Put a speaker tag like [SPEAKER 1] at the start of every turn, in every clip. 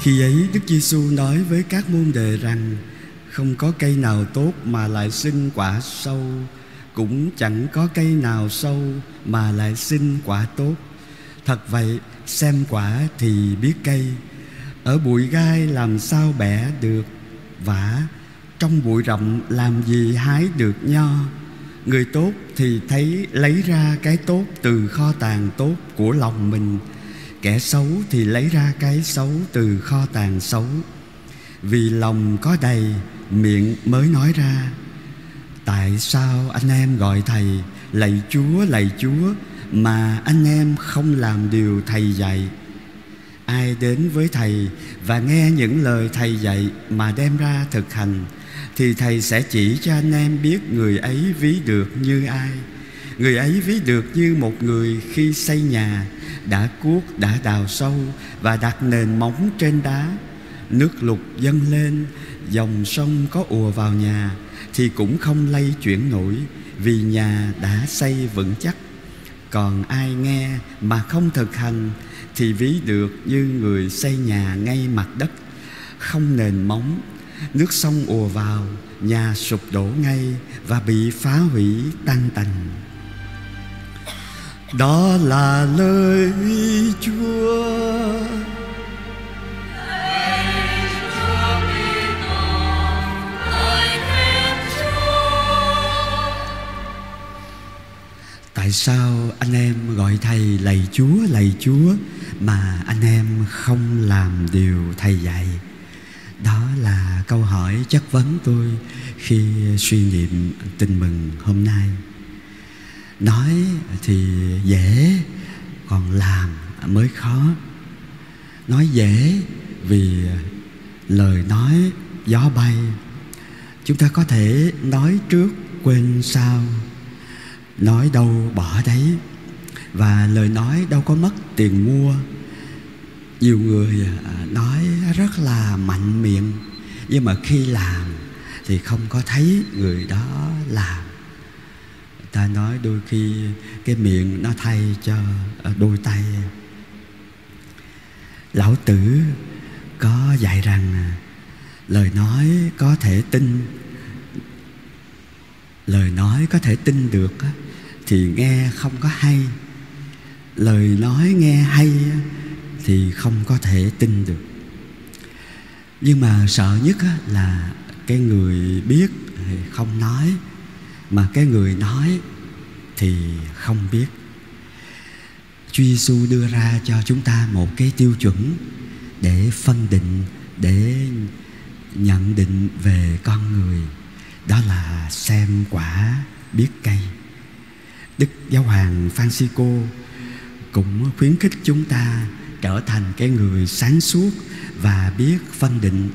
[SPEAKER 1] Khi ấy Đức Giêsu nói với các môn đệ rằng không có cây nào tốt mà lại sinh quả sâu, cũng chẳng có cây nào sâu mà lại sinh quả tốt. Thật vậy, xem quả thì biết cây. Ở bụi gai làm sao bẻ được vả, trong bụi rậm làm gì hái được nho. Người tốt thì thấy lấy ra cái tốt từ kho tàng tốt của lòng mình Kẻ xấu thì lấy ra cái xấu từ kho tàng xấu. Vì lòng có đầy, miệng mới nói ra, Tại sao anh em gọi thầy lạy Chúa lạy Chúa Mà anh em không làm điều thầy dạy? Ai đến với thầy và nghe những lời thầy dạy mà đem ra thực hành Thì thầy sẽ chỉ cho anh em biết người ấy ví được như ai. Người ấy ví được như một người khi xây nhà Đã cuốc, đã đào sâu Và đặt nền móng trên đá. Nước lụt dâng lên Dòng sông có ùa vào nhà Thì cũng không lay chuyển nổi Vì nhà đã xây vững chắc. Còn ai nghe mà không thực hành Thì ví được như người xây nhà ngay mặt đất. Không nền móng Nước sông ùa vào Nhà sụp đổ ngay Và bị phá hủy tan tành đó là lời Chúa. Tại sao anh em gọi thầy lạy Chúa lạy Chúa Mà anh em không làm điều thầy dạy? Đó là câu hỏi chất vấn tôi Khi suy niệm tin mừng hôm nay nói thì dễ, còn làm mới khó. Nói dễ vì lời nói, gió bay. Chúng ta có thể nói trước, quên sau. Nói đâu bỏ đấy. Và lời nói đâu có mất tiền mua. Nhiều người à, nói rất là mạnh miệng, nhưng mà khi làm thì không có thấy người đó làm ta nói đôi khi cái miệng nó thay cho à, đôi tay. Lão tử có dạy rằng à, lời nói có thể tin, lời nói có thể tin được thì nghe không có hay. Lời nói nghe hay thì không có thể tin được. Nhưng mà sợ nhất là cái người biết không nói mà cái người nói thì không biết. Chúa Giêsu đưa ra cho chúng ta một cái tiêu chuẩn để phân định, để nhận định về con người. Đó là xem quả biết cây. Đức Giáo hoàng Francisco cũng khuyến khích chúng ta trở thành cái người sáng suốt và biết phân định.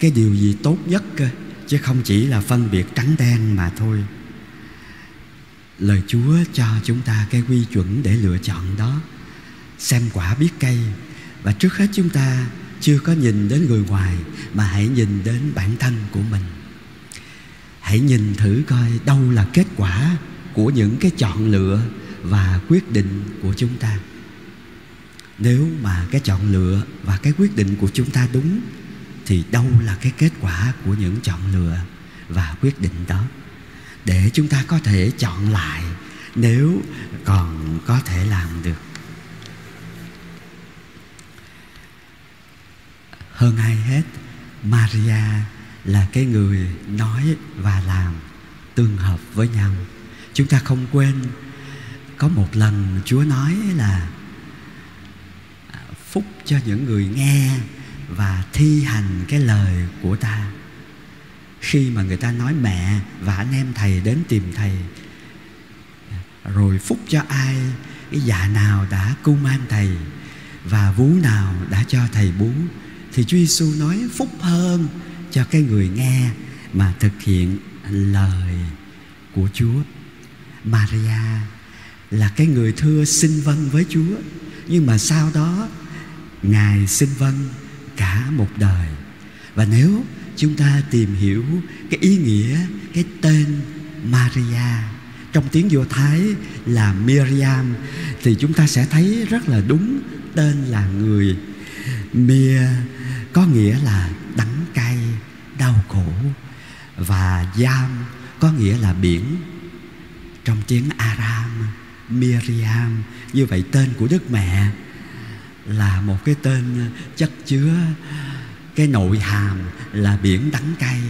[SPEAKER 1] Cái điều gì tốt nhất chứ không chỉ là phân biệt trắng đen mà thôi lời chúa cho chúng ta cái quy chuẩn để lựa chọn đó. Xem quả biết cây, và trước hết chúng ta chưa có nhìn đến người ngoài, mà hãy nhìn đến bản thân của mình. Hãy nhìn thử coi đâu là kết quả của những cái chọn lựa và quyết định của chúng ta. Nếu mà cái chọn lựa và cái quyết định của chúng ta đúng, thì đâu là cái kết quả của những chọn lựa và quyết định đó? Để chúng ta có thể chọn lại nếu còn có thể làm được. Hơn ai hết, Maria là cái người nói và làm tương hợp với nhau. Chúng ta không quên, có một lần Chúa nói là phúc cho những người nghe và thi hành cái lời của ta khi mà người ta nói mẹ và anh em thầy đến tìm thầy, rồi phúc cho ai, cái dạ nào đã cung mang thầy và vú nào đã cho thầy bú, thì Chúa Giêsu nói phúc hơn cho cái người nghe mà thực hiện lời của Chúa. Maria là cái người thưa xin vâng với Chúa, nhưng mà sau đó ngài xin vâng cả một đời và nếu chúng ta tìm hiểu cái ý nghĩa cái tên Maria. Trong tiếng Do Thái là Miriam thì chúng ta sẽ thấy rất là đúng tên là người. Mia có nghĩa là đắng cay, đau khổ và Yam có nghĩa là biển. Trong tiếng Aram Miriam như vậy tên của Đức Mẹ là một cái tên chất chứa cái nội hàm là biển đắng cay.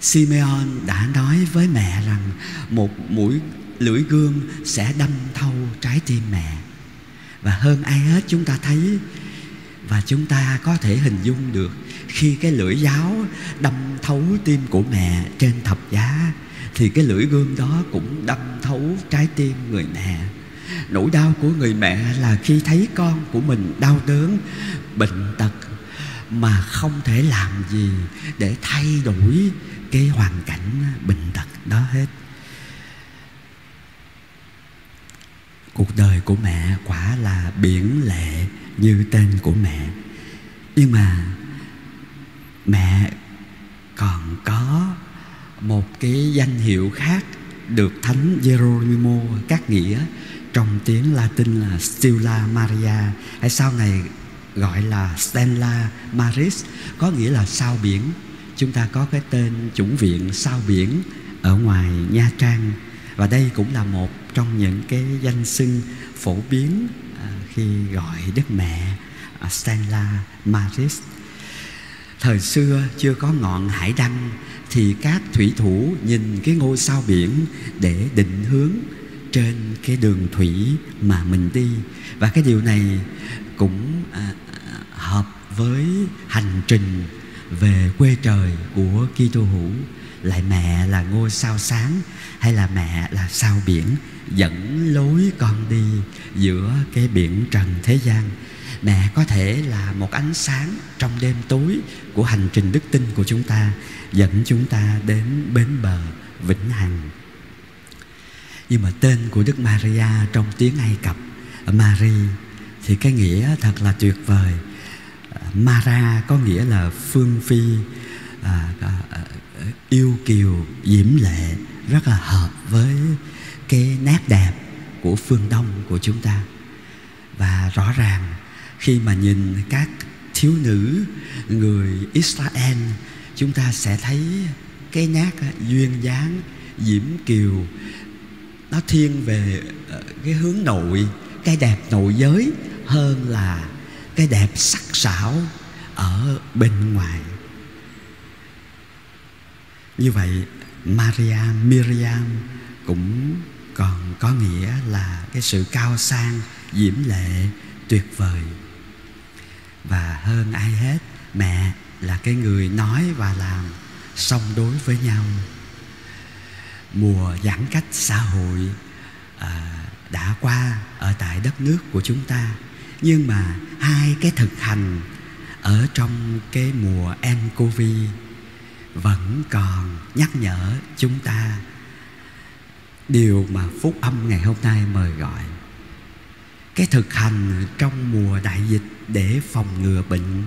[SPEAKER 1] Simeon đã nói với mẹ rằng một mũi lưỡi gươm sẽ đâm thâu trái tim mẹ. Và hơn ai hết chúng ta thấy, và chúng ta có thể hình dung được khi cái lưỡi giáo đâm thấu tim của mẹ trên thập giá, thì cái lưỡi gươm đó cũng đâm thấu trái tim người mẹ. Nỗi đau của người mẹ là khi thấy con của mình đau đớn, bệnh tật mà không thể làm gì để thay đổi cái hoàn cảnh bệnh tật đó hết. Cuộc đời của mẹ quả là biển lệ như tên của mẹ. Nhưng mà mẹ còn có một cái danh hiệu khác được thánh Geronimo các nghĩa trong tiếng Latin là Stella Maria. Hay sau này gọi là Stella Maris có nghĩa là sao biển. Chúng ta có cái tên chủng viện sao biển ở ngoài Nha Trang và đây cũng là một trong những cái danh xưng phổ biến à, khi gọi Đức Mẹ à, Stella Maris. Thời xưa chưa có ngọn hải đăng thì các thủy thủ nhìn cái ngôi sao biển để định hướng trên cái đường thủy mà mình đi. Và cái điều này cũng à, với hành trình về quê trời của Kitô hữu, lại mẹ là ngôi sao sáng hay là mẹ là sao biển dẫn lối con đi giữa cái biển trần thế gian? Mẹ có thể là một ánh sáng trong đêm tối của hành trình đức tin của chúng ta, dẫn chúng ta đến bến bờ vĩnh hằng. Nhưng mà tên của đức maria trong tiếng ai cập marie thì cái nghĩa thật là tuyệt vời. Mara có nghĩa là phương phi à, à, à, yêu kiều diễm lệ rất là hợp với cái nét đẹp của phương đông của chúng ta. Và rõ ràng khi mà nhìn các thiếu nữ người Israel chúng ta sẽ thấy cái nét à, duyên dáng diễm kiều. Nó thiên về ờ, cái hướng nội cái đẹp nội giới hơn là cái đẹp sắc sảo ở bên ngoài. Như vậy Maria Miriam cũng còn có nghĩa là cái sự cao sang diễm lệ tuyệt vời. Và hơn ai hết mẹ là cái người nói và làm song đối với nhau. Mùa giãn cách xã hội à, đã qua ở tại đất nước của chúng ta nhưng mà hai cái thực hành ở trong cái mùa nCoV vẫn còn nhắc nhở chúng ta. Điều mà phúc âm ngày hôm nay mời gọi, cái thực hành trong mùa đại dịch để phòng ngừa bệnh,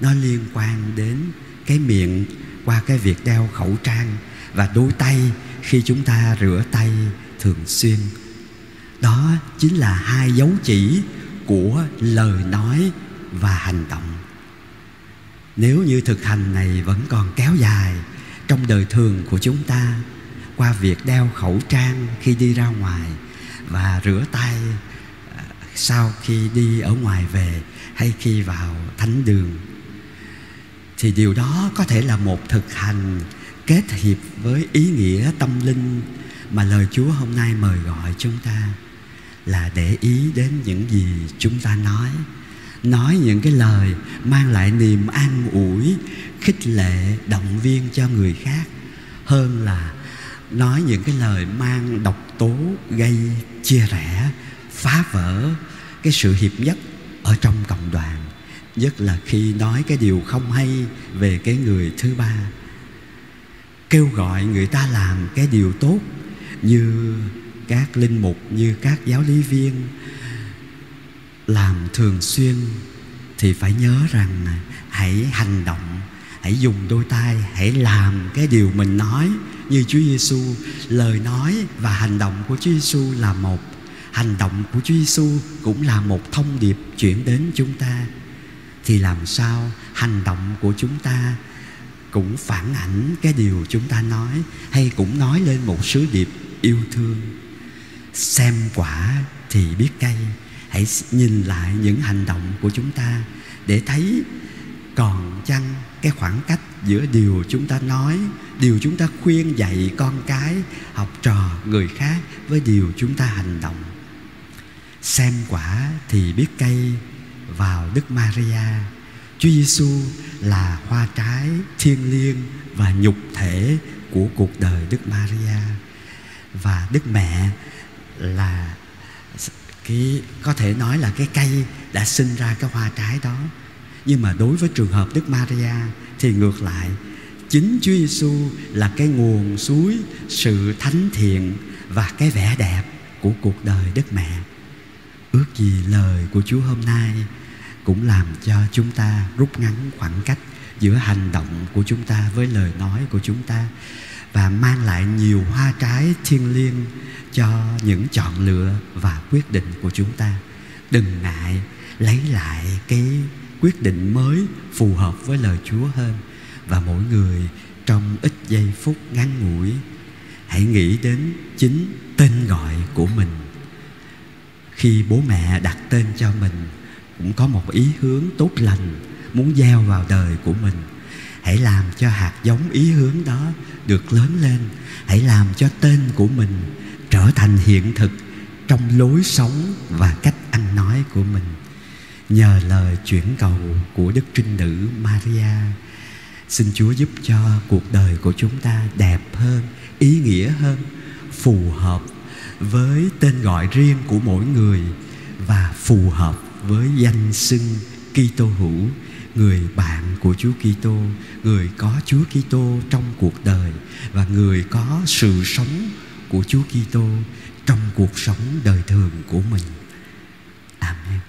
[SPEAKER 1] nó liên quan đến cái miệng qua cái việc đeo khẩu trang và đôi tay khi chúng ta rửa tay thường xuyên. Đó chính là hai dấu chỉ của lời nói và hành động. Nếu như thực hành này vẫn còn kéo dài trong đời thường của chúng ta, qua việc đeo khẩu trang khi đi ra ngoài và rửa tay à, sau khi đi ở ngoài về hay khi vào thánh đường, thì điều đó có thể là một thực hành kết hiệp với ý nghĩa tâm linh mà lời Chúa hôm nay mời gọi chúng ta là để ý đến những gì chúng ta nói. Nói những cái lời mang lại niềm an ủi, khích lệ, động viên cho người khác. Hơn là nói những cái lời mang độc tố, gây chia rẽ, phá vỡ cái sự hiệp nhất ở trong cộng đoàn. Nhất là khi nói cái điều không hay về cái người thứ ba. Kêu gọi người ta làm cái điều tốt như các linh mục như các giáo lý viên làm thường xuyên thì phải nhớ rằng hãy hành động, hãy dùng đôi tay, hãy làm cái điều mình nói như Chúa Giêsu lời nói và hành động của Chúa Giêsu là một, hành động của Chúa Giêsu cũng là một thông điệp chuyển đến chúng ta. Thì làm sao hành động của chúng ta cũng phản ảnh cái điều chúng ta nói hay cũng nói lên một sứ điệp yêu thương? Xem quả thì biết cây hãy nhìn lại những hành động của chúng ta để thấy còn chăng cái khoảng cách giữa điều chúng ta nói, điều chúng ta khuyên dạy con cái, học trò, người khác với điều chúng ta hành động. Xem quả thì biết cây vào Đức Maria. Chúa Giêsu là hoa trái thiêng liêng và nhục thể của cuộc đời Đức Maria. Và Đức Mẹ là cái có thể nói là cái cây đã sinh ra cái hoa trái đó. Nhưng mà đối với trường hợp Đức Maria thì ngược lại, chính Chúa Giêsu là cái nguồn suối sự thánh thiện và cái vẻ đẹp của cuộc đời Đức Mẹ. Ước gì lời của Chúa hôm nay cũng làm cho chúng ta rút ngắn khoảng cách giữa hành động của chúng ta với lời nói của chúng ta và mang lại nhiều hoa trái thiêng liêng cho những chọn lựa và quyết định của chúng ta. Đừng ngại lấy lại cái quyết định mới phù hợp với lời chúa hơn. Và mỗi người trong ít giây phút ngắn ngủi, hãy nghĩ đến chính tên gọi của mình. Khi bố mẹ đặt tên cho mình, cũng có một ý hướng tốt lành muốn gieo vào đời của mình. Hãy làm cho hạt giống ý hướng đó được lớn lên. Hãy làm cho tên của mình trở thành hiện thực trong lối sống và cách ăn nói của mình. Nhờ lời chuyển cầu của đức trinh nữ maria xin chúa giúp cho cuộc đời của chúng ta đẹp hơn ý nghĩa hơn phù hợp với tên gọi riêng của mỗi người và phù hợp với danh xưng Kitô hữu, người bạn của Chúa Kitô, người có Chúa Kitô trong cuộc đời và người có sự sống của Chúa Kitô trong cuộc sống đời thường của mình. Amen.